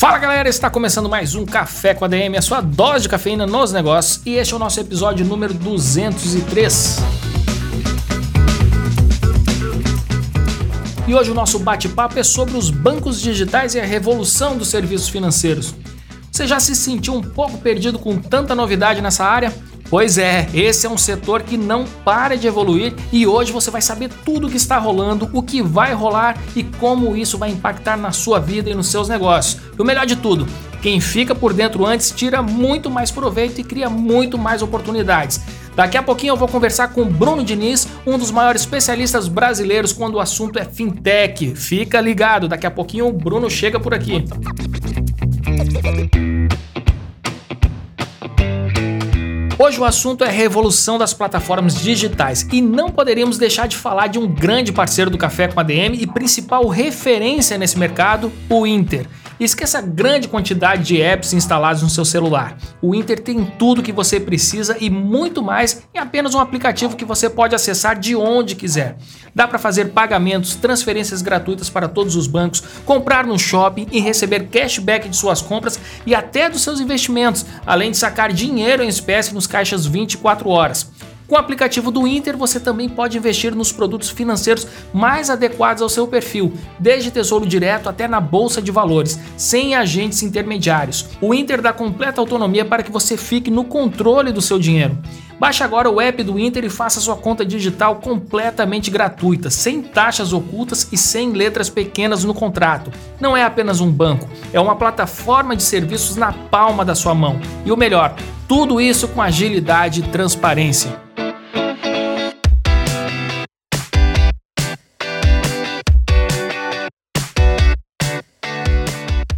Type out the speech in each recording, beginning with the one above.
Fala galera, está começando mais um Café com a DM, a sua dose de cafeína nos negócios, e este é o nosso episódio número 203. E hoje o nosso bate-papo é sobre os bancos digitais e a revolução dos serviços financeiros. Você já se sentiu um pouco perdido com tanta novidade nessa área? Pois é, esse é um setor que não para de evoluir e hoje você vai saber tudo o que está rolando, o que vai rolar e como isso vai impactar na sua vida e nos seus negócios. E o melhor de tudo, quem fica por dentro antes tira muito mais proveito e cria muito mais oportunidades. Daqui a pouquinho eu vou conversar com Bruno Diniz, um dos maiores especialistas brasileiros quando o assunto é fintech. Fica ligado, daqui a pouquinho o Bruno chega por aqui. Hoje o assunto é revolução das plataformas digitais e não poderíamos deixar de falar de um grande parceiro do Café com ADM e principal referência nesse mercado, o Inter. Esqueça a grande quantidade de apps instalados no seu celular. O Inter tem tudo que você precisa e muito mais em apenas um aplicativo que você pode acessar de onde quiser. Dá para fazer pagamentos, transferências gratuitas para todos os bancos, comprar no shopping e receber cashback de suas compras e até dos seus investimentos, além de sacar dinheiro em espécie nos caixas 24 horas. Com o aplicativo do Inter, você também pode investir nos produtos financeiros mais adequados ao seu perfil, desde tesouro direto até na bolsa de valores, sem agentes intermediários. O Inter dá completa autonomia para que você fique no controle do seu dinheiro. Baixe agora o app do Inter e faça sua conta digital completamente gratuita, sem taxas ocultas e sem letras pequenas no contrato. Não é apenas um banco, é uma plataforma de serviços na palma da sua mão. E o melhor, tudo isso com agilidade e transparência.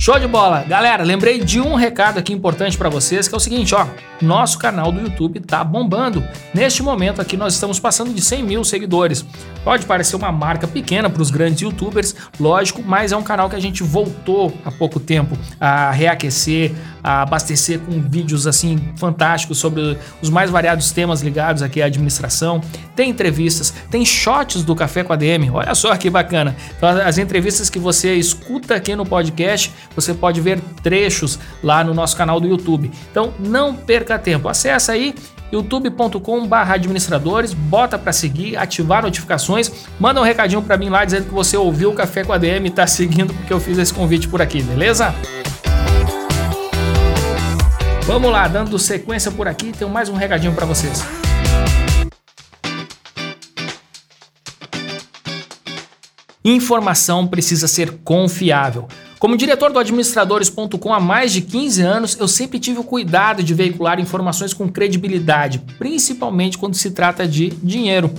Show de bola! Galera, lembrei de um recado aqui importante para vocês, que é o seguinte, ó. Nosso canal do YouTube tá bombando. Neste momento aqui nós estamos passando de 100 mil seguidores. Pode parecer uma marca pequena para os grandes youtubers, lógico, mas é um canal que a gente voltou há pouco tempo a reaquecer, a abastecer com vídeos assim fantásticos sobre os mais variados temas ligados aqui à administração. Tem entrevistas, tem shots do Café com a DM. Olha só que bacana. Então, as entrevistas que você escuta aqui no podcast, você pode ver trechos lá no nosso canal do YouTube. Então não perca tempo. Acesse aí youtube.com/barra administradores, bota para seguir, ativar notificações, manda um recadinho para mim lá dizendo que você ouviu o Café com a DM e tá seguindo porque eu fiz esse convite por aqui, beleza? Vamos lá, dando sequência por aqui, tenho mais um recadinho para vocês. Informação precisa ser confiável. Como diretor do administradores.com há mais de 15 anos, eu sempre tive o cuidado de veicular informações com credibilidade, principalmente quando se trata de dinheiro.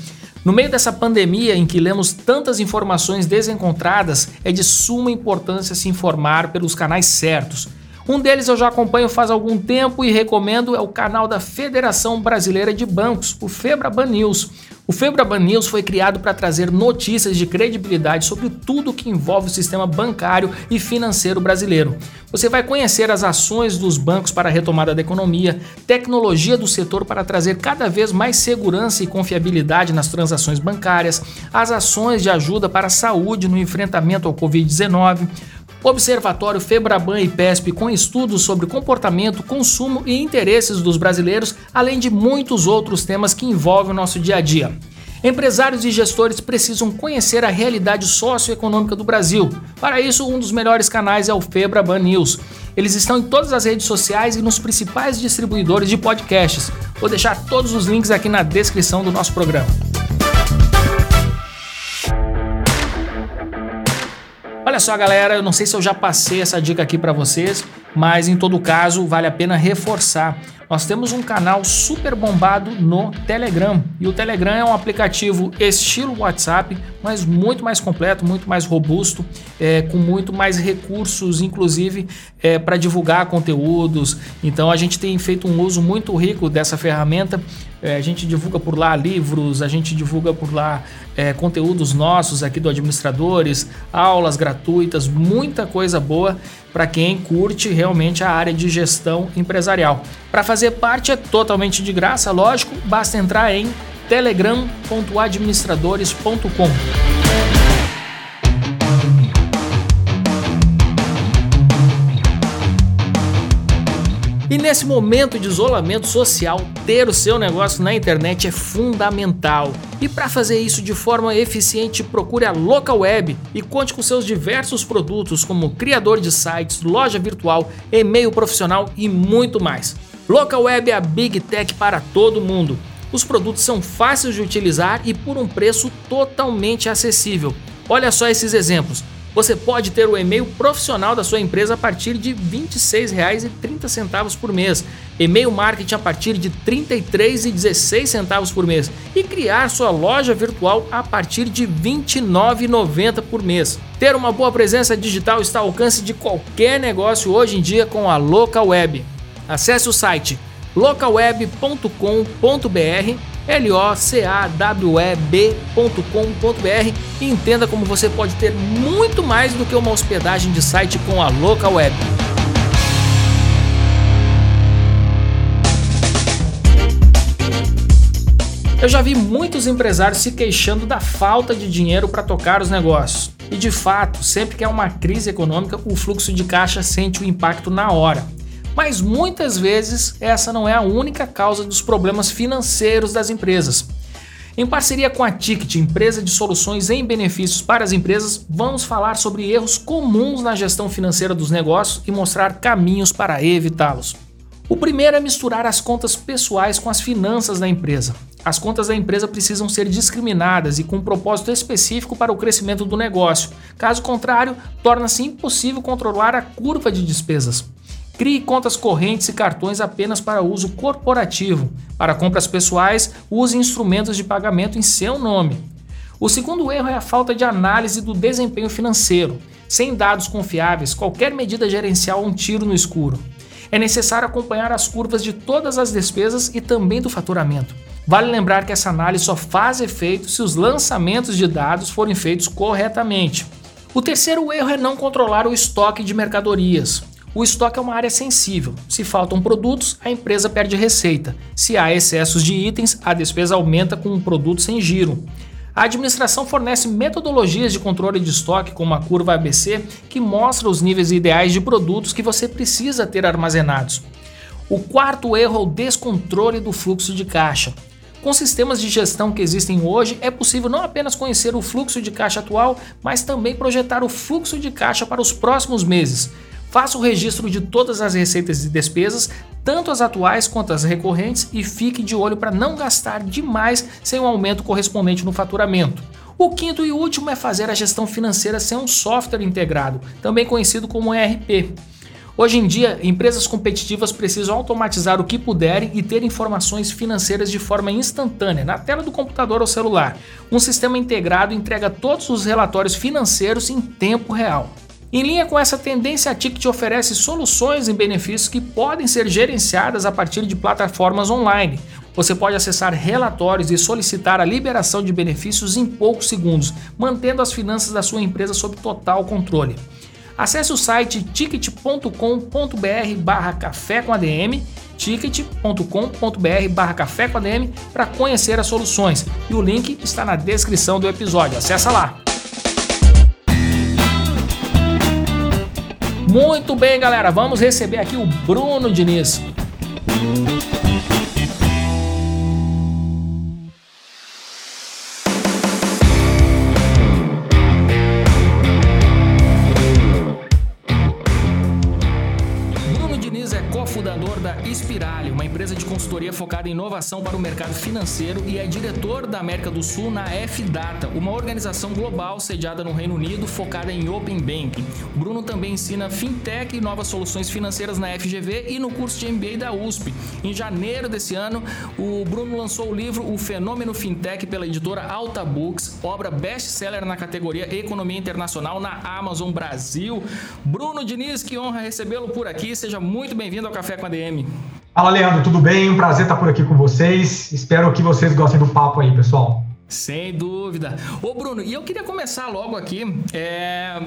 No meio dessa pandemia em que lemos tantas informações desencontradas, é de suma importância se informar pelos canais certos. Um deles eu já acompanho faz algum tempo e recomendo é o canal da Federação Brasileira de Bancos, o Febraban News. O Febraban News foi criado para trazer notícias de credibilidade sobre tudo que envolve o sistema bancário e financeiro brasileiro. Você vai conhecer as ações dos bancos para a retomada da economia, tecnologia do setor para trazer cada vez mais segurança e confiabilidade nas transações bancárias, as ações de ajuda para a saúde no enfrentamento ao Covid-19, Observatório Febraban e PESP com estudos sobre comportamento, consumo e interesses dos brasileiros, além de muitos outros temas que envolvem o nosso dia a dia. Empresários e gestores precisam conhecer a realidade socioeconômica do Brasil. Para isso, um dos melhores canais é o Febraban News. Eles estão em todas as redes sociais e nos principais distribuidores de podcasts. Vou deixar todos os links aqui na descrição do nosso programa. Olha só, galera, eu não sei se eu já passei essa dica aqui para vocês, mas em todo caso vale a pena reforçar. Nós temos um canal super bombado no Telegram. E o Telegram é um aplicativo estilo WhatsApp, mas muito mais completo, muito mais robusto, é, com muito mais recursos, inclusive é, para divulgar conteúdos. Então a gente tem feito um uso muito rico dessa ferramenta. É, a gente divulga por lá livros, a gente divulga por lá é, conteúdos nossos aqui do Administradores, aulas gratuitas, muita coisa boa para quem curte realmente a área de gestão empresarial. Para fazer parte é totalmente de graça, lógico, basta entrar em telegram.administradores.com. E nesse momento de isolamento social, ter o seu negócio na internet é fundamental. E para fazer isso de forma eficiente, procure a Local Web e conte com seus diversos produtos como criador de sites, loja virtual, e-mail profissional e muito mais. Local Web é a Big Tech para todo mundo. Os produtos são fáceis de utilizar e por um preço totalmente acessível. Olha só esses exemplos. Você pode ter o e-mail profissional da sua empresa a partir de R$ 26,30 por mês, e-mail marketing a partir de R$ 33,16 por mês e criar sua loja virtual a partir de R$ 29,90 por mês. Ter uma boa presença digital está ao alcance de qualquer negócio hoje em dia com a Local Web. Acesse o site localweb.com.br locaweb.com.br e entenda como você pode ter muito mais do que uma hospedagem de site com a Local Web. Eu já vi muitos empresários se queixando da falta de dinheiro para tocar os negócios. E de fato, sempre que há uma crise econômica, o fluxo de caixa sente o impacto na hora. Mas muitas vezes essa não é a única causa dos problemas financeiros das empresas. Em parceria com a Ticket, empresa de soluções em benefícios para as empresas, vamos falar sobre erros comuns na gestão financeira dos negócios e mostrar caminhos para evitá-los. O primeiro é misturar as contas pessoais com as finanças da empresa. As contas da empresa precisam ser discriminadas e com um propósito específico para o crescimento do negócio. Caso contrário, torna-se impossível controlar a curva de despesas. Crie contas correntes e cartões apenas para uso corporativo. Para compras pessoais, use instrumentos de pagamento em seu nome. O segundo erro é a falta de análise do desempenho financeiro. Sem dados confiáveis, qualquer medida gerencial é um tiro no escuro. É necessário acompanhar as curvas de todas as despesas e também do faturamento. Vale lembrar que essa análise só faz efeito se os lançamentos de dados forem feitos corretamente. O terceiro erro é não controlar o estoque de mercadorias. O estoque é uma área sensível. Se faltam produtos, a empresa perde receita. Se há excessos de itens, a despesa aumenta com um produto sem giro. A administração fornece metodologias de controle de estoque, como a curva ABC, que mostra os níveis ideais de produtos que você precisa ter armazenados. O quarto erro é o descontrole do fluxo de caixa. Com sistemas de gestão que existem hoje, é possível não apenas conhecer o fluxo de caixa atual, mas também projetar o fluxo de caixa para os próximos meses. Faça o registro de todas as receitas e despesas, tanto as atuais quanto as recorrentes, e fique de olho para não gastar demais sem um aumento correspondente no faturamento. O quinto e último é fazer a gestão financeira sem um software integrado, também conhecido como ERP. Hoje em dia, empresas competitivas precisam automatizar o que puderem e ter informações financeiras de forma instantânea, na tela do computador ou celular. Um sistema integrado entrega todos os relatórios financeiros em tempo real. Em linha com essa tendência, a Ticket oferece soluções e benefícios que podem ser gerenciadas a partir de plataformas online. Você pode acessar relatórios e solicitar a liberação de benefícios em poucos segundos, mantendo as finanças da sua empresa sob total controle. Acesse o site ticket.com.br barra café com ADM, ticket.com.br barra café com ADM para conhecer as soluções e o link está na descrição do episódio. Acesse lá! Muito bem, galera, vamos receber aqui o Bruno Diniz. Consultoria focada em inovação para o mercado financeiro e é diretor da América do Sul na F-Data, uma organização global sediada no Reino Unido focada em Open Banking. Bruno também ensina fintech e novas soluções financeiras na FGV e no curso de MBA da USP. Em janeiro desse ano, o Bruno lançou o livro O Fenômeno Fintech pela editora Alta Books, obra best-seller na categoria Economia Internacional na Amazon Brasil. Bruno Diniz, que honra recebê-lo por aqui. Seja muito bem-vindo ao Café com a DM. Fala, Leandro, tudo bem? Um prazer estar por aqui com vocês. Espero que vocês gostem do papo aí, pessoal. Sem dúvida. Ô, Bruno, e eu queria começar logo aqui. É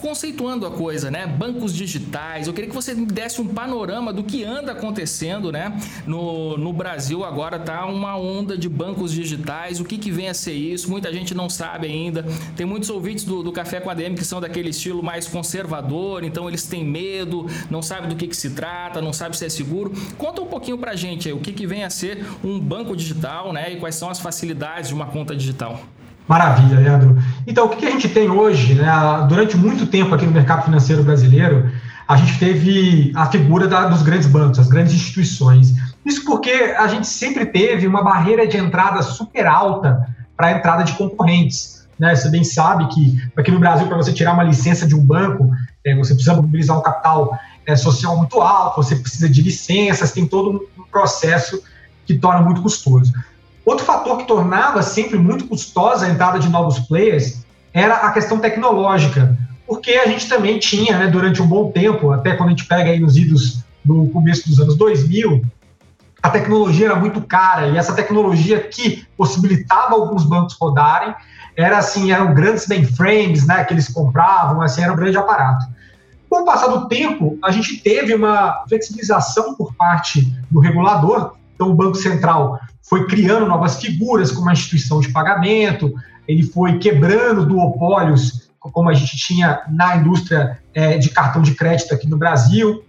conceituando a coisa, né? Bancos digitais. Eu queria que você me desse um panorama do que anda acontecendo, né? No, no Brasil agora tá uma onda de bancos digitais. O que, que vem a ser isso? Muita gente não sabe ainda. Tem muitos ouvintes do, do Café com a DM que são daquele estilo mais conservador, então eles têm medo, não sabem do que, que se trata, não sabem se é seguro. Conta um pouquinho pra gente aí, o que, que vem a ser um banco digital, né? E quais são as facilidades de uma conta digital. Maravilha, Leandro. Então, o que a gente tem hoje, né, durante muito tempo aqui no mercado financeiro brasileiro, a gente teve a figura da, dos grandes bancos, as grandes instituições. Isso porque a gente sempre teve uma barreira de entrada super alta para a entrada de concorrentes. Né? Você bem sabe que aqui no Brasil, para você tirar uma licença de um banco, é, você precisa mobilizar um capital é, social muito alto, você precisa de licenças, tem todo um processo que torna muito custoso. Outro fator que tornava sempre muito custosa a entrada de novos players era a questão tecnológica, porque a gente também tinha, né, durante um bom tempo, até quando a gente pega aí nos idos no começo dos anos 2000, a tecnologia era muito cara e essa tecnologia que possibilitava alguns bancos rodarem era assim, eram grandes mainframes, né, que eles compravam, assim, era um grande aparato. Com o passar do tempo, a gente teve uma flexibilização por parte do regulador, então o Banco Central foi criando novas figuras, como a instituição de pagamento, ele foi quebrando duopólios, como a gente tinha na indústria é, de cartão de crédito aqui no Brasil,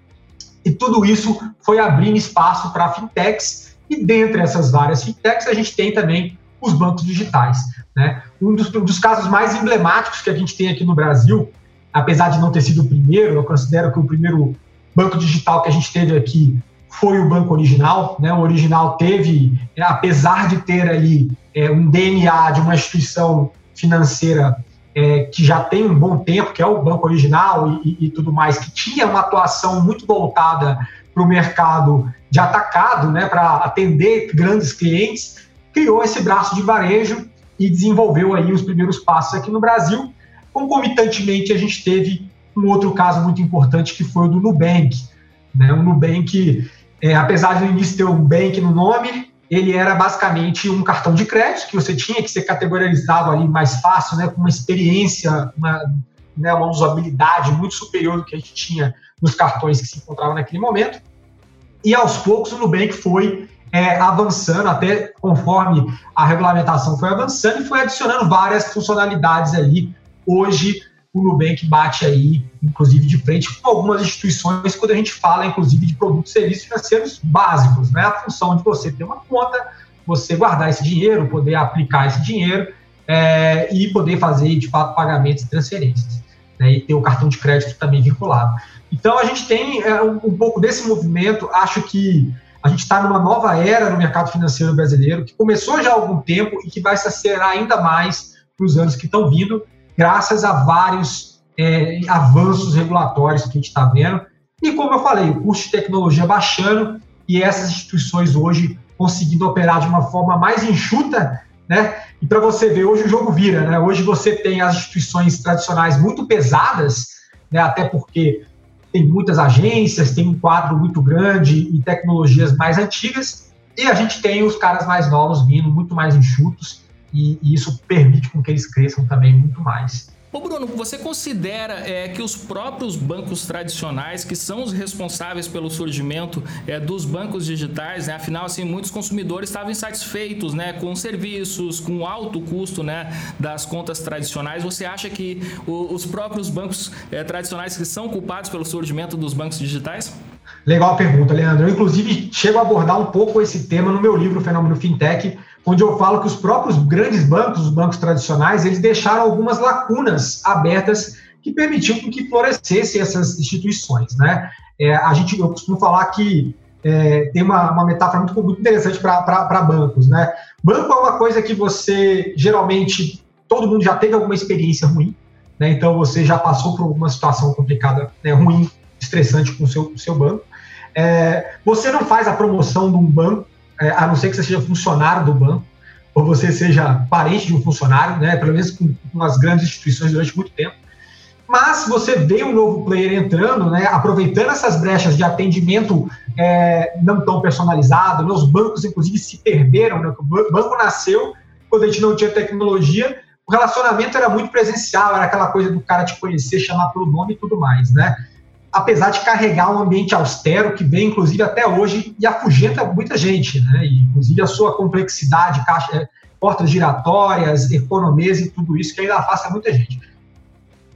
e tudo isso foi abrindo espaço para fintechs, e dentre essas várias fintechs, a gente tem também os bancos digitais. Né? Um, dos, um dos casos mais emblemáticos que a gente tem aqui no Brasil, apesar de não ter sido o primeiro, eu considero que o primeiro banco digital que a gente teve aqui foi o banco original. Né? O original teve, apesar de ter ali é, um DNA de uma instituição financeira é, que já tem um bom tempo, que é o banco original e, e tudo mais, que tinha uma atuação muito voltada para o mercado de atacado, né, para atender grandes clientes, criou esse braço de varejo e desenvolveu aí os primeiros passos aqui no Brasil. Concomitantemente, a gente teve um outro caso muito importante que foi o do Nubank. Né? O Nubank é, apesar de no início ter um bank no nome, ele era basicamente um cartão de crédito que você tinha que ser categorizado ali mais fácil, né, com uma experiência, uma, né, uma usabilidade muito superior do que a gente tinha nos cartões que se encontravam naquele momento. E aos poucos o Nubank foi é, avançando, até conforme a regulamentação foi avançando e foi adicionando várias funcionalidades ali. Hoje o Nubank bate aí, inclusive, de frente com algumas instituições quando a gente fala, inclusive, de produtos e serviços financeiros básicos, né? A função de você ter uma conta, você guardar esse dinheiro, poder aplicar esse dinheiro é, e poder fazer, de fato, pagamentos e transferências. Né? E ter o cartão de crédito também vinculado. Então, a gente tem é, um, um pouco desse movimento, acho que a gente está numa nova era no mercado financeiro brasileiro, que começou já há algum tempo e que vai se acelerar ainda mais para os anos que estão vindo, graças a vários é, avanços regulatórios que a gente está vendo. E como eu falei, o custo de tecnologia baixando e essas instituições hoje conseguindo operar de uma forma mais enxuta, né? E para você ver, hoje o jogo vira, né? Hoje você tem as instituições tradicionais muito pesadas, né? Até porque tem muitas agências, tem um quadro muito grande e tecnologias mais antigas, e a gente tem os caras mais novos vindo, muito mais enxutos, e, e isso permite com que eles cresçam também muito mais. Ô Bruno, você considera é, que os próprios bancos tradicionais, que são os responsáveis pelo surgimento é, dos bancos digitais, né? afinal, assim, muitos consumidores estavam insatisfeitos né, com serviços, com o alto custo né, das contas tradicionais. Você acha que o, os próprios bancos é, tradicionais que são culpados pelo surgimento dos bancos digitais? Legal a pergunta, Leandro. Eu, inclusive, chego a abordar um pouco esse tema no meu livro Fenômeno Fintech, onde eu falo que os próprios grandes bancos, os bancos tradicionais, eles deixaram algumas lacunas abertas que permitiam que florescessem essas instituições, né? É, a gente, eu costumo falar que é, tem uma, uma metáfora muito, muito interessante para bancos. Né? Banco é uma coisa que você, geralmente, todo mundo já teve alguma experiência ruim, né? então você já passou por uma situação complicada, né, ruim, estressante com o seu, seu banco. É, você não faz a promoção de um banco, é, a não ser que você seja funcionário do banco, ou você seja parente de um funcionário, né, pelo menos com, com as grandes instituições durante muito tempo. Mas você vê um novo player entrando, né, aproveitando essas brechas de atendimento é, não tão personalizado, né, os bancos, inclusive, se perderam. Né, o banco nasceu quando a gente não tinha tecnologia, o relacionamento era muito presencial, era aquela coisa do cara te conhecer, chamar pelo nome e tudo mais, né? Apesar de carregar um ambiente austero que vem, inclusive, até hoje e afugenta muita gente, né? E, inclusive a sua complexidade, caixa, é, portas giratórias, economias e tudo isso que ainda afasta muita gente.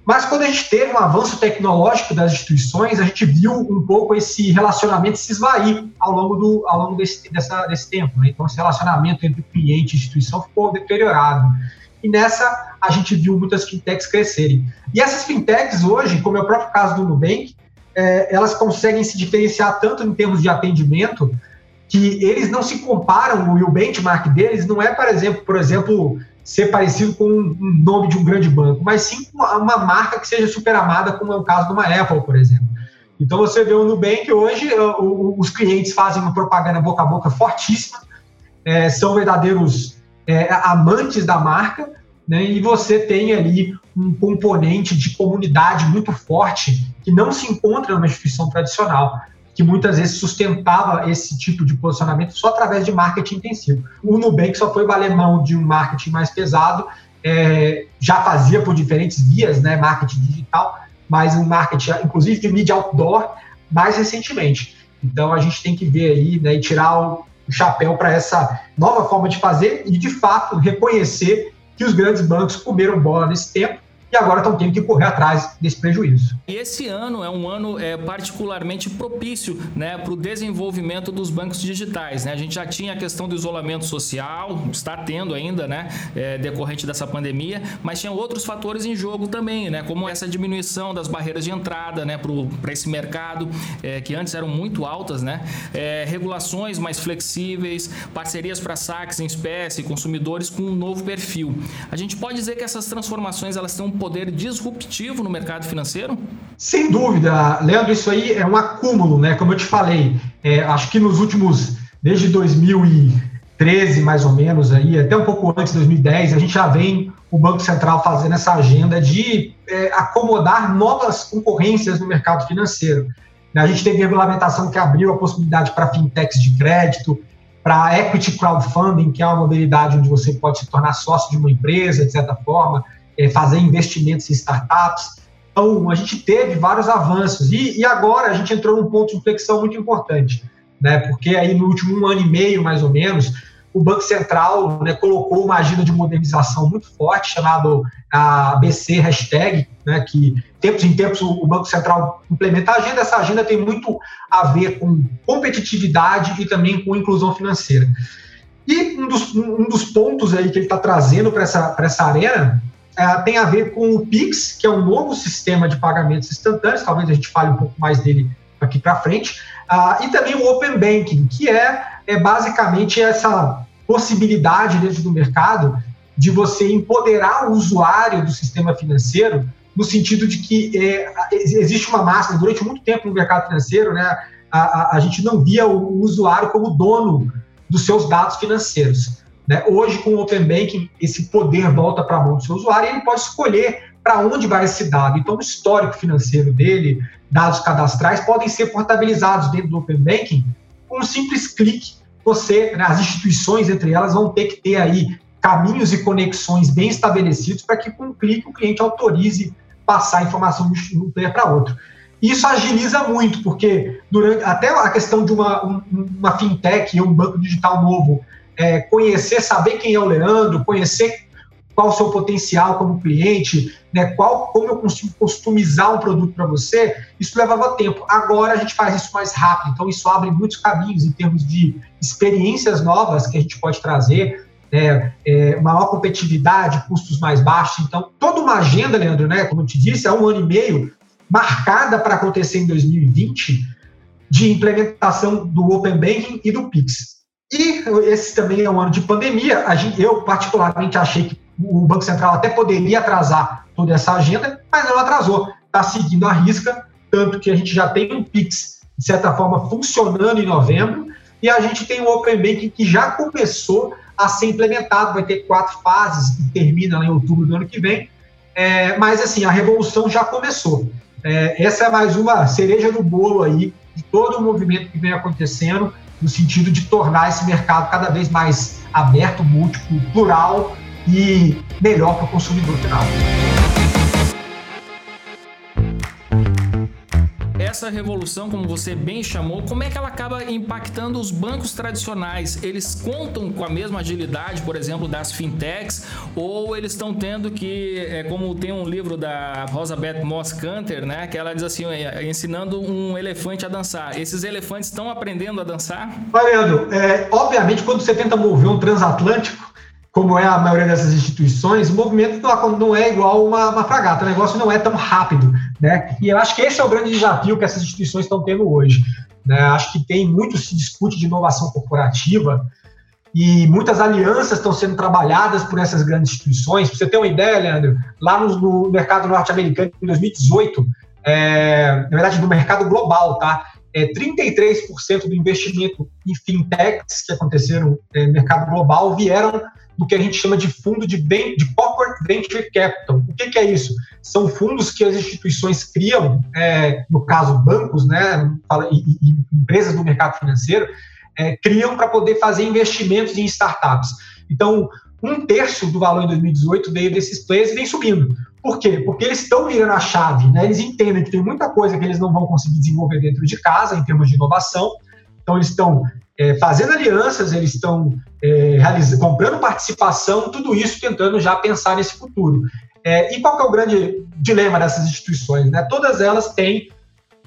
Mas quando a gente teve um avanço tecnológico das instituições, a gente viu um pouco esse relacionamento se esvair ao longo, do, ao longo desse, dessa, desse tempo. Né? Então, esse relacionamento entre cliente e instituição ficou deteriorado. E nessa, a gente viu muitas fintechs crescerem. E essas fintechs hoje, como é o próprio caso do Nubank, é, elas conseguem se diferenciar tanto em termos de atendimento que eles não se comparam, o benchmark deles não é, por exemplo, por exemplo, ser parecido com um nome de um grande banco, mas sim com uma marca que seja super amada, como é o caso de uma Apple, por exemplo. Então você vê o Nubank hoje, os clientes fazem uma propaganda boca a boca fortíssima, é, são verdadeiros é, amantes da marca, né, e você tem ali um componente de comunidade muito forte que não se encontra numa instituição tradicional, que muitas vezes sustentava esse tipo de posicionamento só através de marketing intensivo. O Nubank só foi valer mão de um marketing mais pesado, é, já fazia por diferentes vias, né, marketing digital, mas um marketing, inclusive de mídia outdoor, mais recentemente. Então a gente tem que ver aí né, e tirar o chapéu para essa nova forma de fazer e, de fato, reconhecer que os grandes bancos comeram bola nesse tempo e agora estão tendo que correr atrás desse prejuízo. E esse ano é um ano é, particularmente propício né, para o desenvolvimento dos bancos digitais. Né? A gente já tinha a questão do isolamento social, está tendo ainda, né, é, decorrente dessa pandemia, mas tinha outros fatores em jogo também, né, como essa diminuição das barreiras de entrada né, para esse mercado, é, que antes eram muito altas, né, é, regulações mais flexíveis, parcerias para saques em espécie, consumidores com um novo perfil. A gente pode dizer que essas transformações elas estão poder disruptivo no mercado financeiro? Sem dúvida, Leandro, isso aí é um acúmulo, né? Como eu te falei, é, acho que nos últimos, desde 2013 mais ou menos, aí, até um pouco antes de 2010, a gente já vem o Banco Central fazendo essa agenda de é, acomodar novas concorrências no mercado financeiro. A gente teve regulamentação que abriu a possibilidade para fintechs de crédito, para equity crowdfunding, que é uma modalidade onde você pode se tornar sócio de uma empresa, de certa forma é, fazer investimentos em startups. Então, a gente teve vários avanços e, e, agora a gente entrou num ponto de inflexão muito importante, né? Porque aí no último um ano e meio, mais ou menos, o Banco Central né, colocou uma agenda de modernização muito forte, chamado a BC hashtag, né, que tempos em tempos o Banco Central implementa a agenda. Essa agenda tem muito a ver com competitividade e também com inclusão financeira. E um dos, um dos pontos aí que ele está trazendo para essa, essa arena é, tem a ver com o Pix, que é um novo sistema de pagamentos instantâneos, talvez a gente fale um pouco mais dele aqui para frente, uh, e também o Open Banking, que é, é basicamente essa possibilidade dentro do mercado de você empoderar o usuário do sistema financeiro no sentido de que é, existe uma massa, durante muito tempo no mercado financeiro, né, a, a, a gente não via o usuário como dono dos seus dados financeiros. Né? Hoje, com o Open Banking, esse poder volta para a mão do seu usuário e ele pode escolher para onde vai esse dado. Então, o histórico financeiro dele, dados cadastrais, podem ser portabilizados dentro do Open Banking com um simples clique. Você, né, as instituições, entre elas, vão ter que ter aí caminhos e conexões bem estabelecidos para que, com um clique, o cliente autorize passar a informação de um player para outro. Isso agiliza muito, porque durante até a questão de uma, um, uma fintech ou um banco digital novo é, conhecer, saber quem é o Leandro, conhecer qual o seu potencial como cliente, né, qual, como eu consigo customizar um produto para você, isso levava tempo. Agora a gente faz isso mais rápido, então isso abre muitos caminhos em termos de experiências novas que a gente pode trazer, é, é, maior competitividade, custos mais baixos. Então, toda uma agenda, Leandro, né, como eu te disse, há um ano e meio, marcada para acontecer em 2020, de implementação do Open Banking e do Pix. E esse também é um ano de pandemia. Gente, eu, particularmente, achei que o Banco Central até poderia atrasar toda essa agenda, mas não atrasou. Está seguindo a risca, tanto que a gente já tem um Pix, de certa forma, funcionando em novembro, e a gente tem o Open Banking que já começou a ser implementado, vai ter quatro fases, e termina em outubro do ano que vem, é, mas assim, a revolução já começou. É, essa é mais uma cereja do bolo aí de todo o movimento que vem acontecendo no sentido de tornar esse mercado cada vez mais aberto, múltiplo, plural e melhor para o consumidor final. Essa revolução, como você bem chamou, como é que ela acaba impactando os bancos tradicionais? Eles contam com a mesma agilidade, por exemplo, das fintechs, ou eles estão tendo que, é, como tem um livro da Beth Moss Canter, né, que ela diz assim, é, ensinando um elefante a dançar. Esses elefantes estão aprendendo a dançar? Leandro, é, obviamente, quando você tenta mover um transatlântico, como é a maioria dessas instituições, o movimento não é igual uma, uma fragata, o negócio não é tão rápido, né? E eu acho que esse é o grande desafio que essas instituições estão tendo hoje. Né? Acho que tem muito se discute de inovação corporativa e muitas alianças estão sendo trabalhadas por essas grandes instituições. Para você ter uma ideia, Leandro, lá no, no mercado norte-americano em 2018, é, na verdade no mercado global, tá? É, 33% do investimento em fintechs que aconteceram é, no mercado global vieram do que a gente chama de fundo de, de corporate venture capital. O que, que, é isso? São fundos que as instituições criam, é, no caso bancos, né, e, e empresas do mercado financeiro, é, criam para poder fazer investimentos em startups. Então, um terço do valor em 2018 veio desses players e vem subindo. Por quê? Porque eles estão virando a chave, né? Eles entendem que tem muita coisa que eles não vão conseguir desenvolver dentro de casa, em termos de inovação. Então, eles estão é, fazendo alianças, eles estão é, comprando participação, tudo isso tentando já pensar nesse futuro. É, e qual é o grande dilema dessas instituições? Né? Todas elas têm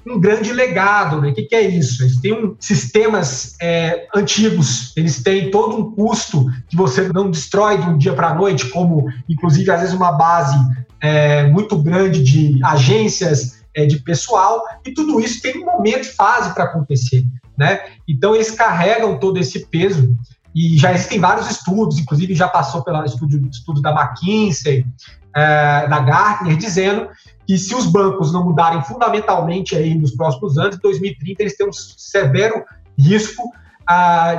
um grande legado. Né? O que, que é isso? Eles têm um, sistemas é, antigos, eles têm todo um custo que você não destrói de um dia para a noite, como, inclusive, às vezes, uma base é, muito grande de agências é, de pessoal, e tudo isso tem um momento fase para acontecer né? Então eles carregam todo esse peso e já existem vários estudos, inclusive já passou pelo estudo, estudo da McKinsey, é, da Gartner, dizendo que se os bancos não mudarem fundamentalmente aí nos próximos anos, em 2030 eles têm um severo risco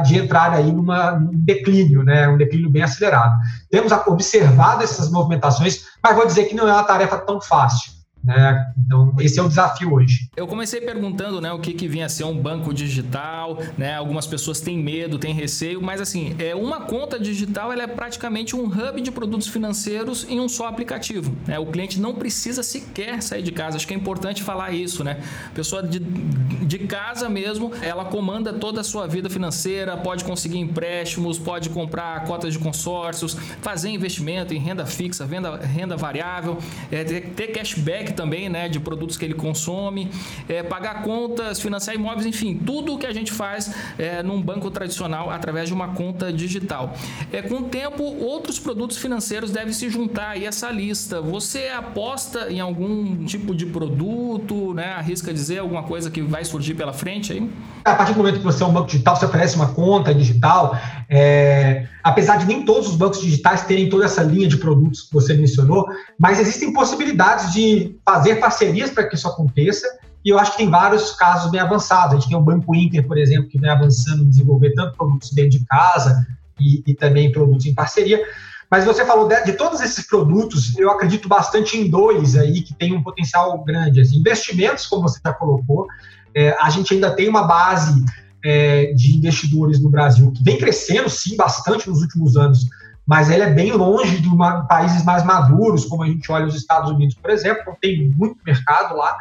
de entrar aí numa, num declínio, né, um declínio bem acelerado. Temos observado essas movimentações, mas vou dizer que não é uma tarefa tão fácil. Né? Então, esse é o desafio hoje. Eu comecei perguntando né, o que, que vinha a ser um banco digital, né? Algumas pessoas têm medo, têm receio, mas assim, é uma conta digital ela é praticamente um hub de produtos financeiros em um só aplicativo. Né? O cliente não precisa sequer sair de casa. Acho que é importante falar isso, né? A pessoa de, de casa mesmo, ela comanda toda a sua vida financeira, pode conseguir empréstimos, pode comprar cotas de consórcios, fazer investimento em renda fixa, venda, renda variável, é, ter, ter cashback também, né, de produtos que ele consome, é, pagar contas, financiar imóveis, enfim, tudo o que a gente faz é, num banco tradicional através de uma conta digital. É, com o tempo, outros produtos financeiros devem se juntar a essa lista. Você aposta em algum tipo de produto, né, arrisca dizer alguma coisa que vai surgir pela frente aí? A partir do momento que você é um banco digital, você oferece uma conta digital, é, apesar de nem todos os bancos digitais terem toda essa linha de produtos que você mencionou, mas existem possibilidades de fazer parcerias para que isso aconteça, e eu acho que tem vários casos bem avançados. A gente tem o Banco Inter, por exemplo, que vem avançando em desenvolver tanto produtos dentro de casa e, e também produtos em parceria. Mas você falou de, de, todos esses produtos, eu acredito bastante em dois aí que tem um potencial grande. Assim, investimentos, como você já colocou, é, a gente ainda tem uma base é, de investidores no Brasil que vem crescendo, sim, bastante nos últimos anos, mas ela é bem longe de uma, países mais maduros, como a gente olha os Estados Unidos, por exemplo, tem muito mercado lá.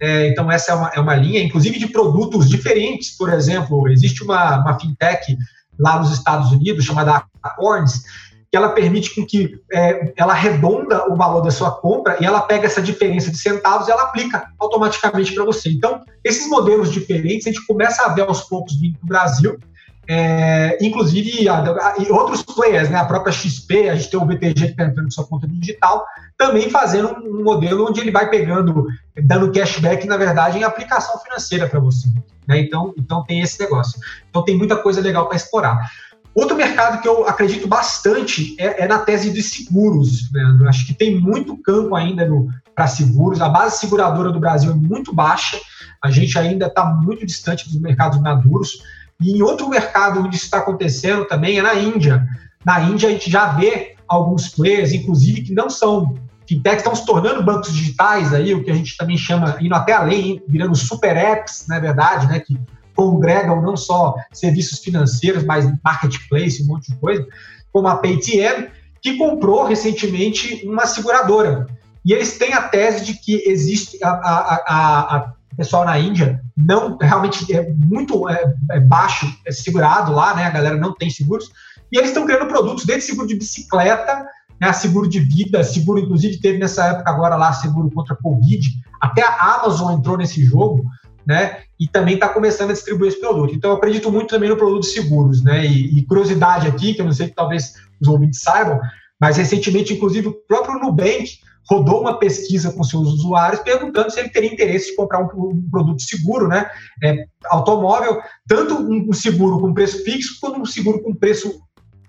É, então, essa é uma, é uma linha, inclusive de produtos diferentes. Por exemplo, existe uma, uma fintech lá nos Estados Unidos chamada Acorns, que ela permite com que é, ela arredonda o valor da sua compra e ela pega essa diferença de centavos e ela aplica automaticamente para você. Então, esses modelos diferentes a gente começa a ver aos poucos vindo para o Brasil é, inclusive, a, a, e outros players, né, a própria XP, a gente tem o BTG que está entrando sua conta digital, também fazendo um modelo onde ele vai pegando, dando cashback, na verdade, em aplicação financeira para você. Né? Então, então tem esse negócio. Então tem muita coisa legal para explorar. Outro mercado que eu acredito bastante é, é na tese dos seguros. Leandro. Acho que tem muito campo ainda para seguros. A base seguradora do Brasil é muito baixa. A gente ainda está muito distante dos mercados maduros. E em outro mercado onde isso está acontecendo também é na Índia. Na Índia a gente já vê alguns players, inclusive, que não são fintechs, estão se tornando bancos digitais aí, o que a gente também chama, indo até além, virando super apps, na é verdade, né, que congregam não só serviços financeiros, mas marketplace, um monte de coisa, como a Paytm, que comprou recentemente uma seguradora. E eles têm a tese de que existe a, a, a, a pessoal na Índia não realmente é muito é, é baixo, é segurado lá, né? A galera não tem seguros. E eles estão criando produtos desde seguro de bicicleta, né, seguro de vida, seguro, inclusive teve nessa época agora lá seguro contra Covid. Até a Amazon entrou nesse jogo, né? E também está começando a distribuir esse produto. Então eu acredito muito também no produto de seguros, né? E, e curiosidade aqui, que eu não sei que talvez os ouvintes saibam, mas recentemente, inclusive, o próprio Nubank rodou uma pesquisa com seus usuários perguntando se ele teria interesse de comprar um, um produto seguro, né? É, automóvel, tanto um seguro com preço fixo quanto um seguro com preço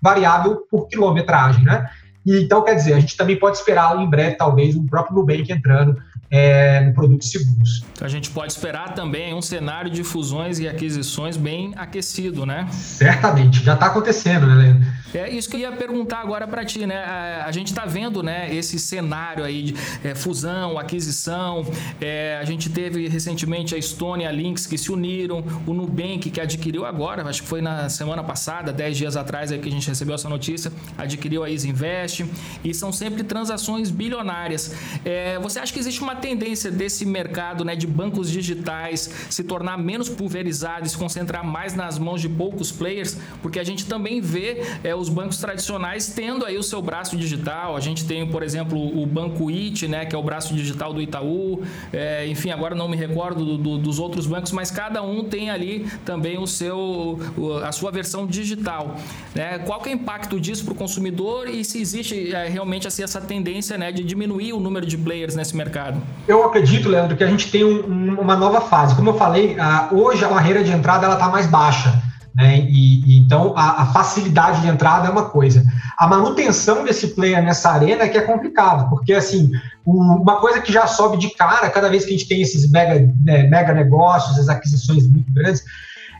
variável por quilometragem, né? E, então, quer dizer, a gente também pode esperar em breve, talvez, o próprio Nubank entrando é, no produtos seguros. A gente pode esperar também um cenário de fusões e aquisições bem aquecido, né? Certamente, já está acontecendo, né, Leandro? É isso que eu ia perguntar agora para ti, né? A, a gente está vendo, né, esse cenário aí de é, fusão, aquisição. É, a gente teve recentemente a Estônia, a Lynx que se uniram, o Nubank que adquiriu agora, acho que foi na semana passada, 10 dias atrás aí que a gente recebeu essa notícia, adquiriu a Isinvest e são sempre transações bilionárias. É, você acha que existe uma tendência desse mercado, né, de bancos digitais se tornar menos pulverizado e se concentrar mais nas mãos de poucos players? Porque a gente também vê é, os bancos tradicionais tendo aí o seu braço digital. A gente tem, por exemplo, o Banco IT, né, que é o braço digital do Itaú. É, enfim, agora não me recordo do, do, dos outros bancos, mas cada um tem ali também o seu, a sua versão digital. Né? Qual que é o impacto disso para o consumidor e se existe é, realmente assim, essa tendência né, de diminuir o número de players nesse mercado? Eu acredito, Leandro, que a gente tem um, uma nova fase. Como eu falei, a, hoje a barreira de entrada está mais baixa. Né? E, e então a, a, facilidade de entrada é uma coisa. A manutenção desse player nessa arena é que é complicado, porque assim, uma coisa que já sobe de cara cada vez que a gente tem esses mega, né, mega negócios, as aquisições muito grandes,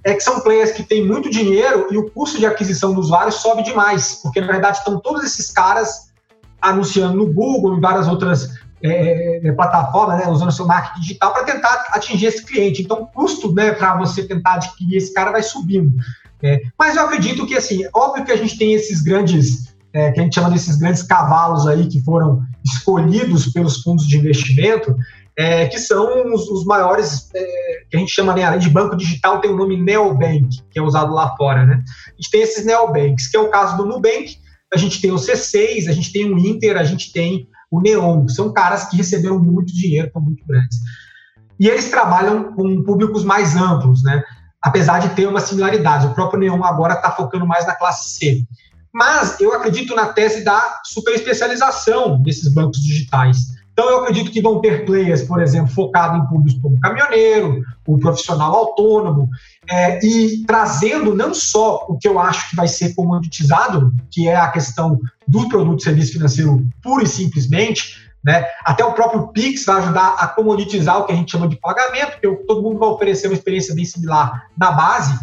é que são players que têm muito dinheiro e o custo de aquisição do usuário sobe demais, porque na verdade estão todos esses caras anunciando no Google e várias outras é, é, plataforma, né, usando seu marketing digital para tentar atingir esse cliente. Então, o custo né, para você tentar adquirir esse cara vai subindo. É, mas eu acredito que, assim, óbvio que a gente tem esses grandes, é, que a gente chama desses grandes cavalos aí que foram escolhidos pelos fundos de investimento, é, que são os, os maiores, é, que a gente chama, né, além de banco digital, tem o nome Neobank, que é usado lá fora, né? A gente tem esses Neobanks, que é o caso do Nubank, a gente tem o C6, a gente tem o Inter, a gente tem o Neon, são caras que receberam muito dinheiro, são muito grandes. E eles trabalham com públicos mais amplos, né? Apesar de ter uma similaridade. O próprio Neon agora está focando mais na classe C. Mas eu acredito na tese da super especialização desses bancos digitais. Então, eu acredito que vão ter players, por exemplo, focados em públicos como caminhoneiro, o profissional autônomo, é, e trazendo não só o que eu acho que vai ser comoditizado, que é a questão do produto de serviço financeiro pura e simplesmente, né? Até o próprio Pix vai ajudar a comoditizar o que a gente chama de pagamento, porque todo mundo vai oferecer uma experiência bem similar na base,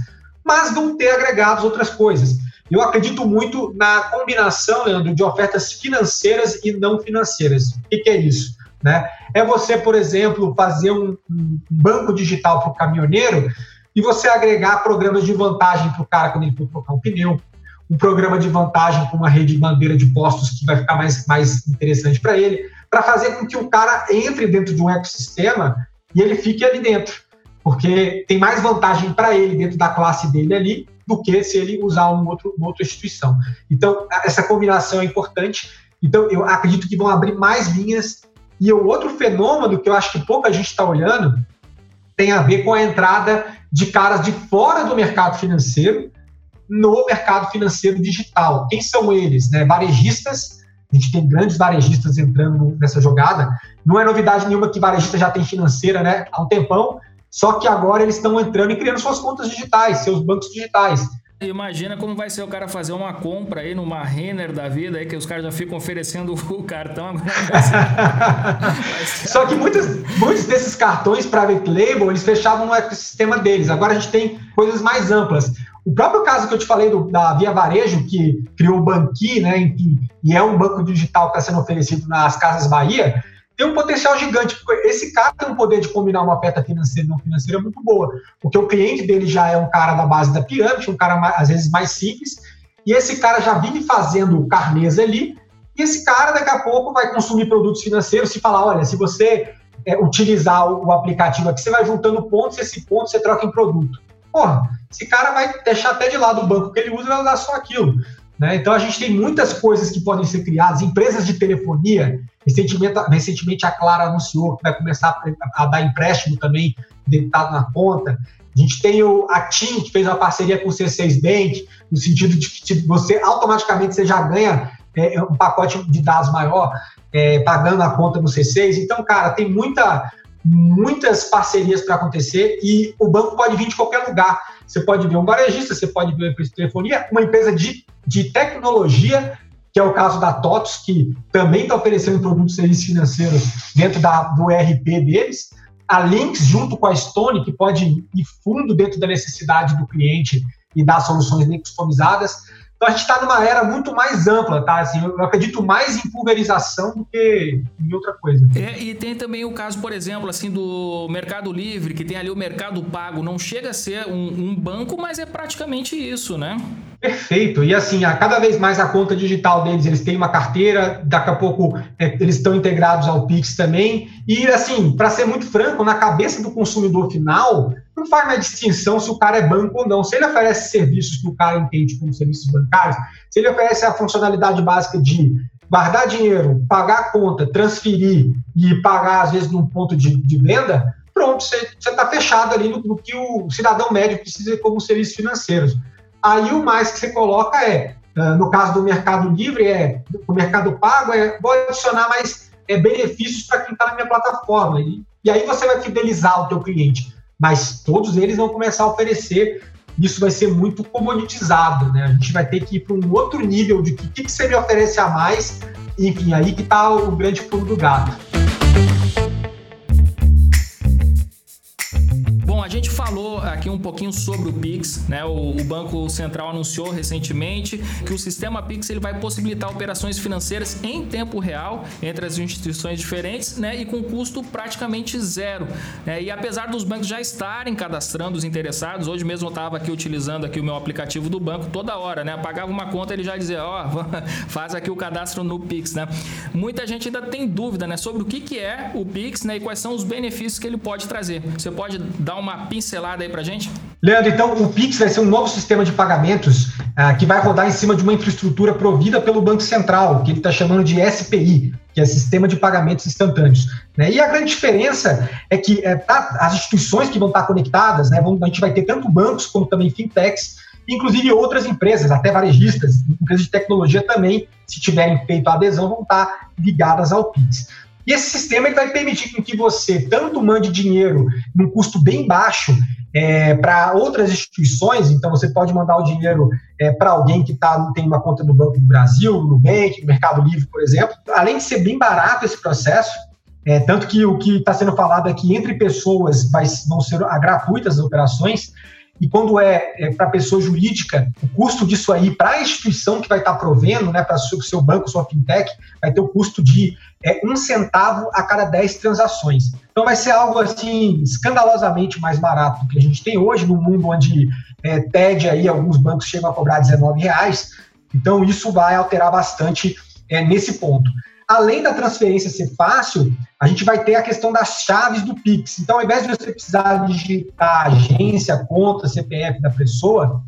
mas vão ter agregados outras coisas. Eu acredito muito na combinação, Leandro, de ofertas financeiras e não financeiras. O que, que é isso? Né? É você, por exemplo, fazer um, um banco digital para o caminhoneiro e você agregar programas de vantagem para o cara quando ele for trocar um pneu, um programa de vantagem com uma rede de bandeira de postos que vai ficar mais, mais interessante para ele, para fazer com que o cara entre dentro de um ecossistema e ele fique ali dentro, porque tem mais vantagem para ele dentro da classe dele ali do que se ele usar um outro, uma outra instituição. Então, essa combinação é importante. Então, eu acredito que vão abrir mais linhas. E o outro fenômeno que eu acho que pouca gente está olhando tem a ver com a entrada de caras de fora do mercado financeiro no mercado financeiro digital. Quem são eles? Né? Varejistas, a gente tem grandes varejistas entrando nessa jogada. Não é novidade nenhuma que varejista já tem financeira né? há um tempão, só que agora eles estão entrando e criando suas contas digitais, seus bancos digitais. Imagina como vai ser o cara fazer uma compra aí numa Renner da vida, aí que os caras já ficam oferecendo o cartão. Só que muitos, muitos desses cartões private label, eles fechavam no ecossistema deles. Agora a gente tem coisas mais amplas. O próprio caso que eu te falei do, da Via Varejo, que criou o Banqui, né, enfim, e é um banco digital que está sendo oferecido nas Casas Bahia, tem um potencial gigante, porque esse cara tem um poder de combinar uma oferta financeira e não financeira muito boa, porque o cliente dele já é um cara da base da pirâmide, um cara mais, às vezes mais simples, e esse cara já vive fazendo carnês ali, e esse cara daqui a pouco vai consumir produtos financeiros se falar, olha, se você é, utilizar o, o, aplicativo aqui, você vai juntando pontos, e esse ponto você troca em produto. Porra, esse cara vai deixar até de lado o banco que ele usa e vai usar só aquilo. Né? Então a gente tem muitas coisas que podem ser criadas, empresas de telefonia. Recentemente, recentemente a Clara anunciou que vai começar a, a dar empréstimo também debitado na conta. A gente tem o, a TIM, que fez uma parceria com o C6 Bank, no sentido de que você automaticamente você já ganha é, um pacote de dados maior, é, pagando a conta no C6. Então, cara, tem muita, muitas parcerias para acontecer e o banco pode vir de qualquer lugar. Você pode ver um varejista, você pode ver uma empresa de telefonia, uma empresa de, de tecnologia, que é o caso da TOTOS, que também está oferecendo produtos e serviços financeiros dentro da, do ERP deles. A Lynx, junto com a Stone, que pode ir fundo dentro da necessidade do cliente e dar soluções bem customizadas. Então a gente está numa era muito mais ampla, tá? Assim, eu acredito mais em pulverização do que em outra coisa. É, e tem também o caso, por exemplo, assim, do Mercado Livre, que tem ali o Mercado Pago. Não chega a ser um, um banco, mas é praticamente isso, né? Perfeito. E assim, a cada vez mais a conta digital deles, eles têm uma carteira, daqui a pouco é, eles estão integrados ao Pix também. E assim, para ser muito franco, na cabeça do consumidor final, não faz mais distinção se o cara é banco ou não. Se ele oferece serviços que o cara entende como serviços bancários, se ele oferece a funcionalidade básica de guardar dinheiro, pagar a conta, transferir e pagar, às vezes, num ponto de, de venda, pronto, você está fechado ali no, no, que o cidadão médio precisa como serviços financeiros. Aí o mais que você coloca é, ah, no caso do Mercado Livre, é o Mercado Pago, é vou adicionar mais é, benefícios para quem está na minha plataforma. E, e aí você vai fidelizar o teu cliente mas todos eles vão começar a oferecer. Isso vai ser muito comoditizado, né? A gente vai ter que ir para um outro nível de que, que, você me oferece a mais. Enfim, aí que está o grande pulo do gato. Gente falou aqui um pouquinho sobre o Pix, né? O, o, Banco Central anunciou recentemente que o sistema Pix ele vai possibilitar operações financeiras em tempo real entre as instituições diferentes, né? E com custo praticamente zero. Né? E apesar dos bancos já estarem cadastrando os interessados, hoje mesmo eu estava aqui utilizando aqui o meu aplicativo do banco toda hora, né? Pagava uma conta ele já dizia, ó, oh, faz aqui o cadastro no Pix, né? Muita gente ainda tem dúvida, né? Sobre o que, que é o Pix, né? E quais são os benefícios que ele pode trazer. Você pode dar uma pincelada aí pra gente? Leandro, então o Pix vai ser um novo sistema de pagamentos uh, que vai rodar em cima de uma infraestrutura provida pelo Banco Central, que ele está chamando de SPI, que é Sistema de Pagamentos Instantâneos. Né? E a grande diferença é que é, tá, as instituições que vão estar conectadas, né, vão, a gente vai ter tanto bancos como também fintechs, inclusive outras empresas, até varejistas, empresas de tecnologia também, se tiverem feito a adesão, vão estar ligadas ao Pix. E esse sistema ele vai permitir que você tanto mande dinheiro num custo bem baixo é, para outras instituições, então você pode mandar o dinheiro é, para alguém que tá, tem uma conta no Banco do Brasil, no Nubank, no Mercado Livre, por exemplo. Além de ser bem barato esse processo, é, tanto que o que está sendo falado aqui entre pessoas vai, vão ser gratuitas as operações, e quando é, é para pessoa jurídica, o custo disso aí para a instituição que vai estar tá provendo, né, para o seu banco, sua fintech, vai ter o custo de é, um centavo a cada 10 transações. Então vai ser algo assim escandalosamente mais barato do que a gente tem hoje, no mundo onde é, TED aí, alguns bancos chegam a cobrar 19 reais. Então isso vai alterar bastante é, nesse ponto além da transferência ser fácil, a gente vai ter a questão das chaves do Pix. Então, ao invés de você precisar digitar agência, conta, CPF da pessoa,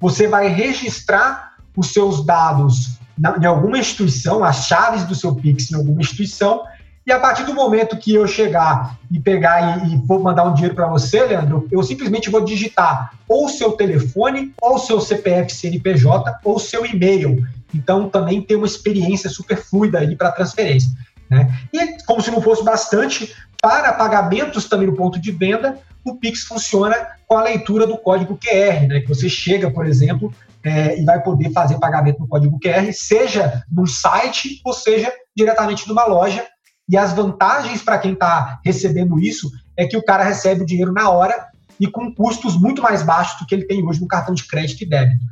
você vai registrar os seus dados em alguma instituição, as chaves do seu Pix em alguma instituição, e a partir do momento que eu chegar e pegar e, e for mandar um dinheiro para você, Leandro, eu simplesmente vou digitar ou seu telefone, ou seu CPF CNPJ, ou seu e-mail. Então, também tem uma experiência super fluida aí para transferência. Né? E, como se não fosse bastante, para pagamentos também no ponto de venda, o Pix funciona com a leitura do código QR, né? Que você chega, por exemplo, é, e vai poder fazer pagamento no código QR, seja num site ou seja diretamente numa loja. E as vantagens para quem está recebendo isso é que o cara recebe o dinheiro na hora e com custos muito mais baixos do que ele tem hoje no cartão de crédito e débito.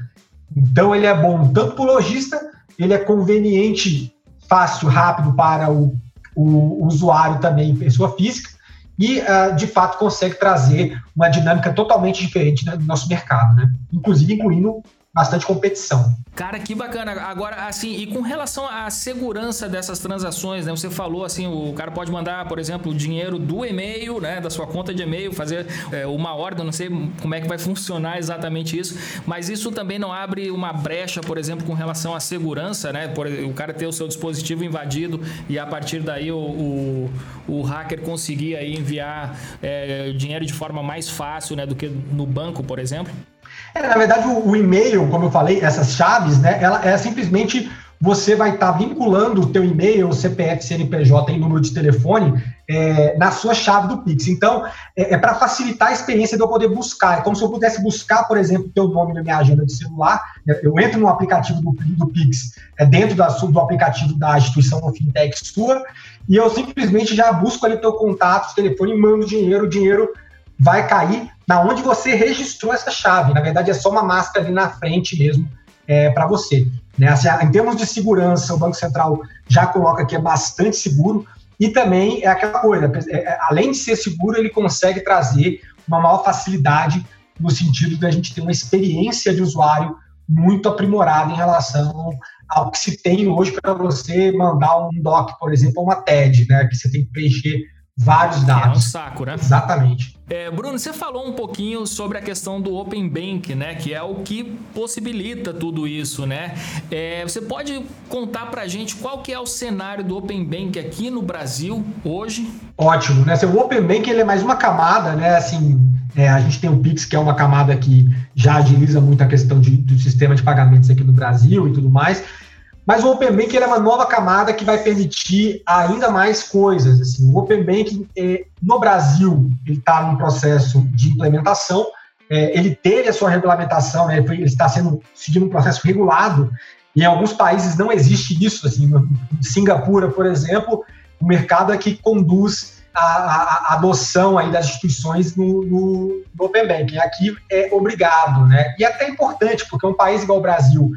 Então ele é bom tanto para o lojista, ele é conveniente, fácil, rápido para o, o usuário também, pessoa física, e uh, de fato consegue trazer uma dinâmica totalmente diferente né, no nosso mercado, né? inclusive incluindo bastante competição. Cara, que bacana. Agora, assim, e com relação à segurança dessas transações, né? Você falou assim, o cara pode mandar, por exemplo, o dinheiro do e-mail, né? Da sua conta de e-mail, fazer é, uma ordem, não sei como é que vai funcionar exatamente isso, mas isso também não abre uma brecha, por exemplo, com relação à segurança, né? Por, o cara ter o seu dispositivo invadido e a partir daí o, o, o hacker conseguir aí enviar é, dinheiro de forma mais fácil, né? Do que no banco, por exemplo. É, na verdade, o, o, e-mail, como eu falei, essas chaves, né, ela é simplesmente você vai estar tá vinculando o teu e-mail, CPF, CNPJ e número de telefone é, na sua chave do Pix. Então, é, é para facilitar a experiência de eu poder buscar. É como se eu pudesse buscar, por exemplo, o teu nome na minha agenda de celular. Eu entro no aplicativo do, do Pix, é, dentro da, do aplicativo da instituição fintech sua, e eu simplesmente já busco ali teu contato, telefone mando dinheiro. O dinheiro vai cair na onde você registrou essa chave. Na verdade, é só uma máscara ali na frente mesmo é, para você. Né? Assim, em termos de segurança, o Banco Central já coloca que é bastante seguro e também é aquela coisa, é, é, além de ser seguro, ele consegue trazer uma maior facilidade no sentido de a gente ter uma experiência de usuário muito aprimorada em relação ao que se tem hoje para você mandar um doc, por exemplo, ou uma TED, né, que você tem que preencher vários dados. É um saco, né? Exatamente. É, Bruno, você falou um pouquinho sobre a questão do Open Bank, né? Que é o que possibilita tudo isso, né? É, você pode contar pra gente qual que é o cenário do Open Bank aqui no Brasil hoje? Ótimo, né? O Open Bank ele é mais uma camada, né? Assim, é, a gente tem o Pix, que é uma camada que já agiliza muito a questão de, do sistema de pagamentos aqui no Brasil e tudo mais. Mas o Open Banking é uma nova camada que vai permitir ainda mais coisas. Assim, o Open Banking é, no Brasil ele está num processo de implementação. É, ele teve a sua regulamentação, né, ele está sendo seguindo um processo regulado. E em alguns países não existe isso. Assim, em Singapura, por exemplo, o mercado é que conduz a, a, a adoção aí das instituições no, no, no Open Banking. Aqui é obrigado, né? E é até importante, porque um país igual o Brasil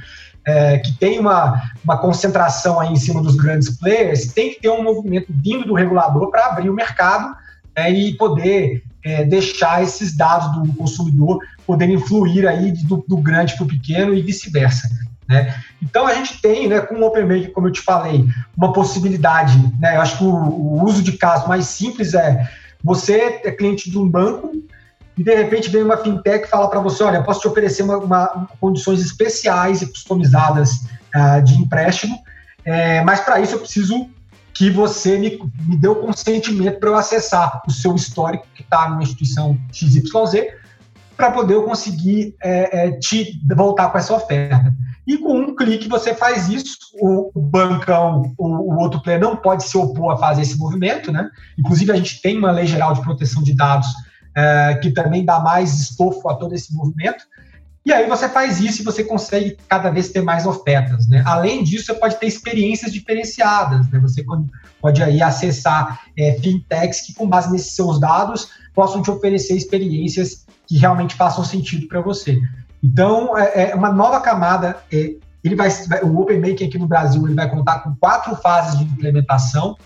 é, que tem uma, uma concentração aí em cima dos grandes players, tem que ter um movimento vindo do regulador para abrir o mercado é, e poder é, deixar esses dados do consumidor poderem fluir aí do, do grande para o pequeno e vice-versa. Né? Então a gente tem, né, com o Open Bank, como eu te falei, uma possibilidade. Né, eu acho que o, o uso de caso mais simples é você é cliente de um banco e de repente vem uma fintech e fala para você, olha, posso te oferecer uma, uma condições especiais e customizadas uh, de empréstimo, é, mas para isso eu preciso que você me, me dê o consentimento para eu acessar o seu histórico que está numa instituição XYZ, para poder eu conseguir é, é, te voltar com essa oferta. E com um clique você faz isso, o, o bancão, o, o, outro player não pode se opor a fazer esse movimento, né? Inclusive a gente tem uma lei geral de proteção de dados é, que também dá mais estofo a todo esse movimento. E aí você faz isso e você consegue cada vez ter mais ofertas, né? Além disso, você pode ter experiências diferenciadas, né? Você pode aí acessar é, fintechs que, com base nesses seus dados, possam te oferecer experiências que realmente façam sentido para você. Então, é, é, uma nova camada. É, ele vai, o Open Banking aqui no Brasil ele vai contar com quatro fases de implementação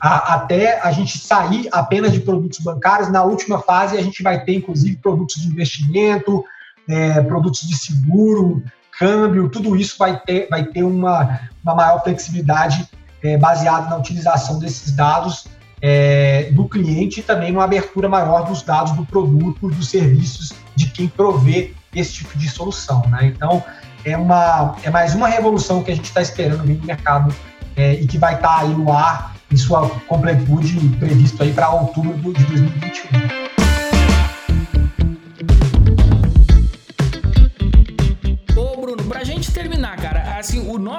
a, até a gente sair apenas de produtos bancários. Na última fase, a gente vai ter, inclusive, produtos de investimento, é, produtos de seguro, câmbio, tudo isso vai ter, vai ter uma, uma maior flexibilidade é, baseada na utilização desses dados é, do cliente e também uma abertura maior dos dados do produto, dos serviços de quem provê esse tipo de solução. Né? Então, é, uma, é mais uma revolução que a gente está esperando vir no mercado é, e que vai estar tá aí no ar em sua completude previsto aí para outubro de 2021.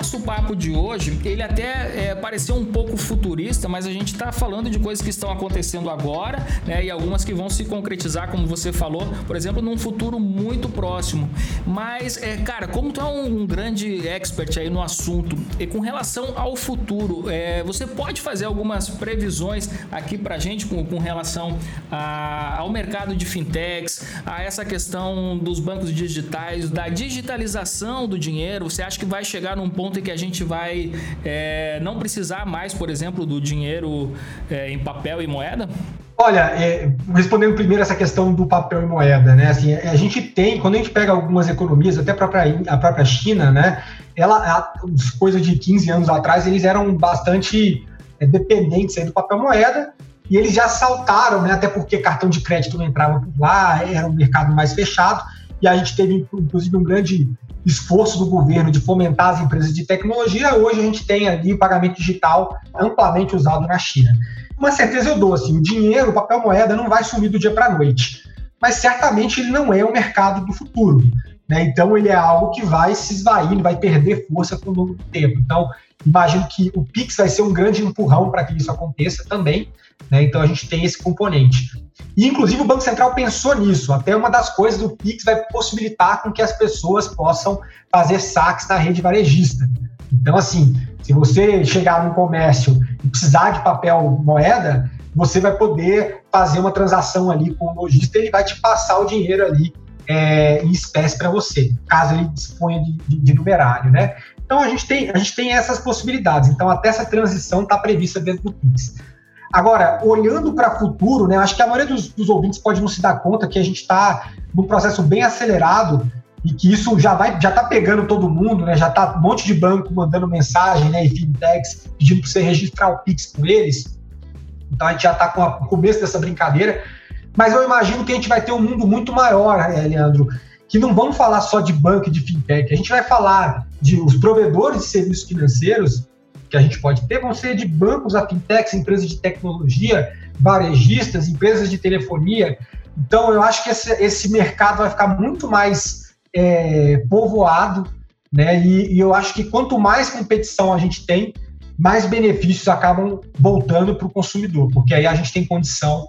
Nosso papo de hoje, ele até é, pareceu um pouco futurista, mas a gente está falando de coisas que estão acontecendo agora, né? E algumas que vão se concretizar, como você falou, por exemplo, num futuro muito próximo. Mas, é, cara, como tu é um, um grande expert aí no assunto, e com relação ao futuro, é, você pode fazer algumas previsões aqui pra gente com, com relação a, ao mercado de fintechs, a essa questão dos bancos digitais, da digitalização do dinheiro? Você acha que vai chegar num ponto que a gente vai é, não precisar mais, por exemplo, do dinheiro é, em papel e moeda? Olha, é, respondendo primeiro essa questão do papel e moeda, né? Assim, a gente tem, quando a gente pega algumas economias, até a própria, a própria China, né? Ela, coisa de 15 anos atrás, eles eram bastante é, dependentes do papel moeda e eles já saltaram, né? Até porque cartão de crédito não entrava por lá, era um mercado mais fechado e a gente teve, inclusive, um grande esforço do governo de fomentar as empresas de tecnologia. Hoje a gente tem ali pagamento digital amplamente usado na China. Uma certeza eu dou, assim, o dinheiro, o papel moeda não vai sumir do dia para a noite, mas certamente ele não é o mercado do futuro. Né? Então ele é algo que vai se esvair, vai perder força com o longo do tempo. Então imagino que o Pix vai ser um grande empurrão para que isso aconteça também. Né? Então a gente tem esse componente. E, inclusive, o Banco Central pensou nisso. Até uma das coisas do Pix vai possibilitar com que as pessoas possam fazer saques na rede varejista. Então, assim, se você chegar num comércio e precisar de papel moeda, você vai poder fazer uma transação ali com o lojista e ele vai te passar o dinheiro ali é, em espécie para você, caso ele disponha de, de, de, numerário, né? Então a gente tem a gente tem essas possibilidades. Então até essa transição está prevista dentro do Pix. Agora, olhando para o futuro, né, acho que a maioria dos, dos, ouvintes pode não se dar conta que a gente está num processo bem acelerado e que isso já vai já está pegando todo mundo, né, já está um monte de banco mandando mensagem, né, e fintechs pedindo para você registrar o Pix com eles. Então a gente já está com o começo dessa brincadeira. Mas eu imagino que a gente vai ter um mundo muito maior, né, Leandro, que não vamos falar só de banco e de fintech, a gente vai falar de os provedores de serviços financeiros que a gente pode ter vão ser de bancos a fintechs, empresas de tecnologia, varejistas, empresas de telefonia. Então, eu acho que esse, esse mercado vai ficar muito mais é, povoado, né? E, e eu acho que quanto mais competição a gente tem, mais benefícios acabam voltando para o consumidor, porque aí a gente tem condição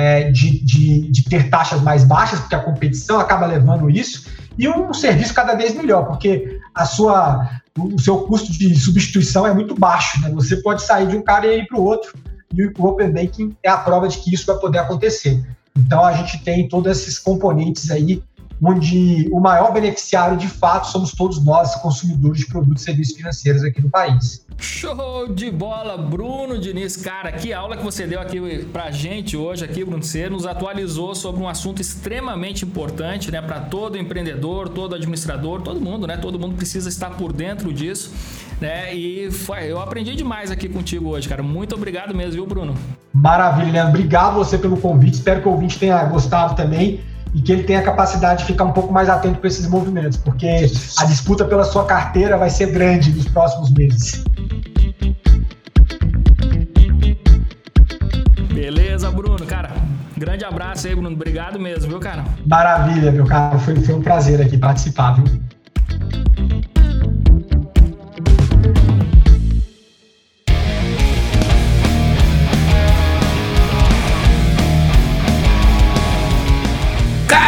é, de, de, de, ter taxas mais baixas, porque a competição acaba levando isso, e um serviço cada vez melhor, porque a sua, o seu custo de substituição é muito baixo. Né? Você pode sair de um cara e ir para o outro, e o Open Banking é a prova de que isso vai poder acontecer. Então a gente tem todos esses componentes aí, onde o maior beneficiário de fato somos todos nós, consumidores de produtos e serviços financeiros aqui no país. Show de bola, Bruno Diniz. Cara, que aula que você deu aqui pra gente hoje aqui, Bruno. Você nos atualizou sobre um assunto extremamente importante, né, para todo empreendedor, todo administrador, todo mundo, né? Todo mundo precisa estar por dentro disso, né? E foi, eu aprendi demais aqui contigo hoje, cara. Muito obrigado mesmo, viu, Bruno? Maravilha, Leandro. Obrigado você pelo convite. Espero que o ouvinte tenha gostado também e que ele tenha a capacidade de ficar um pouco mais atento para esses movimentos, porque a disputa pela sua carteira vai ser grande nos próximos meses. Beleza, Bruno, cara. Grande abraço aí, Bruno. Obrigado mesmo, viu, cara? Maravilha, meu cara. Foi, foi um prazer aqui participar, viu?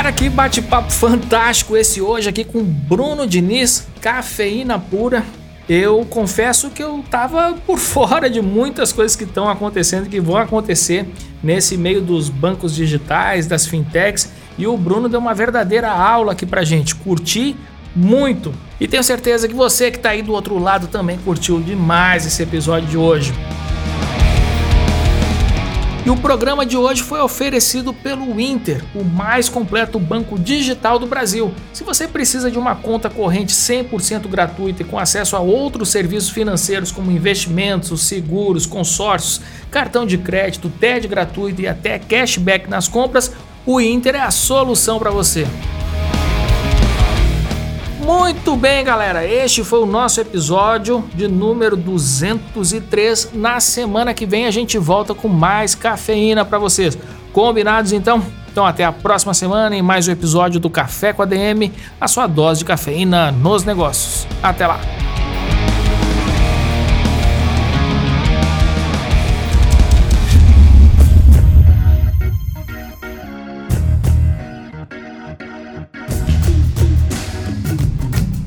Cara, que bate-papo fantástico esse hoje aqui com Bruno Diniz, cafeína pura. Eu confesso que eu tava por fora de muitas coisas que estão acontecendo, que vão acontecer nesse meio dos bancos digitais, das fintechs, e o Bruno deu uma verdadeira aula aqui pra gente. Curti muito. E tenho certeza que você que tá aí do outro lado também curtiu demais esse episódio de hoje. E o programa de hoje foi oferecido pelo Inter, o mais completo banco digital do Brasil. Se você precisa de uma conta corrente 100% gratuita e com acesso a outros serviços financeiros como investimentos, seguros, consórcios, cartão de crédito, TED gratuito e até cashback nas compras, o Inter é a solução para você. Muito bem, galera. Este foi o nosso episódio de número 203. Na semana que vem a gente volta com mais cafeína para vocês. Combinados então? Então até a próxima semana em mais um episódio do Café com a DM, a sua dose de cafeína nos negócios. Até lá.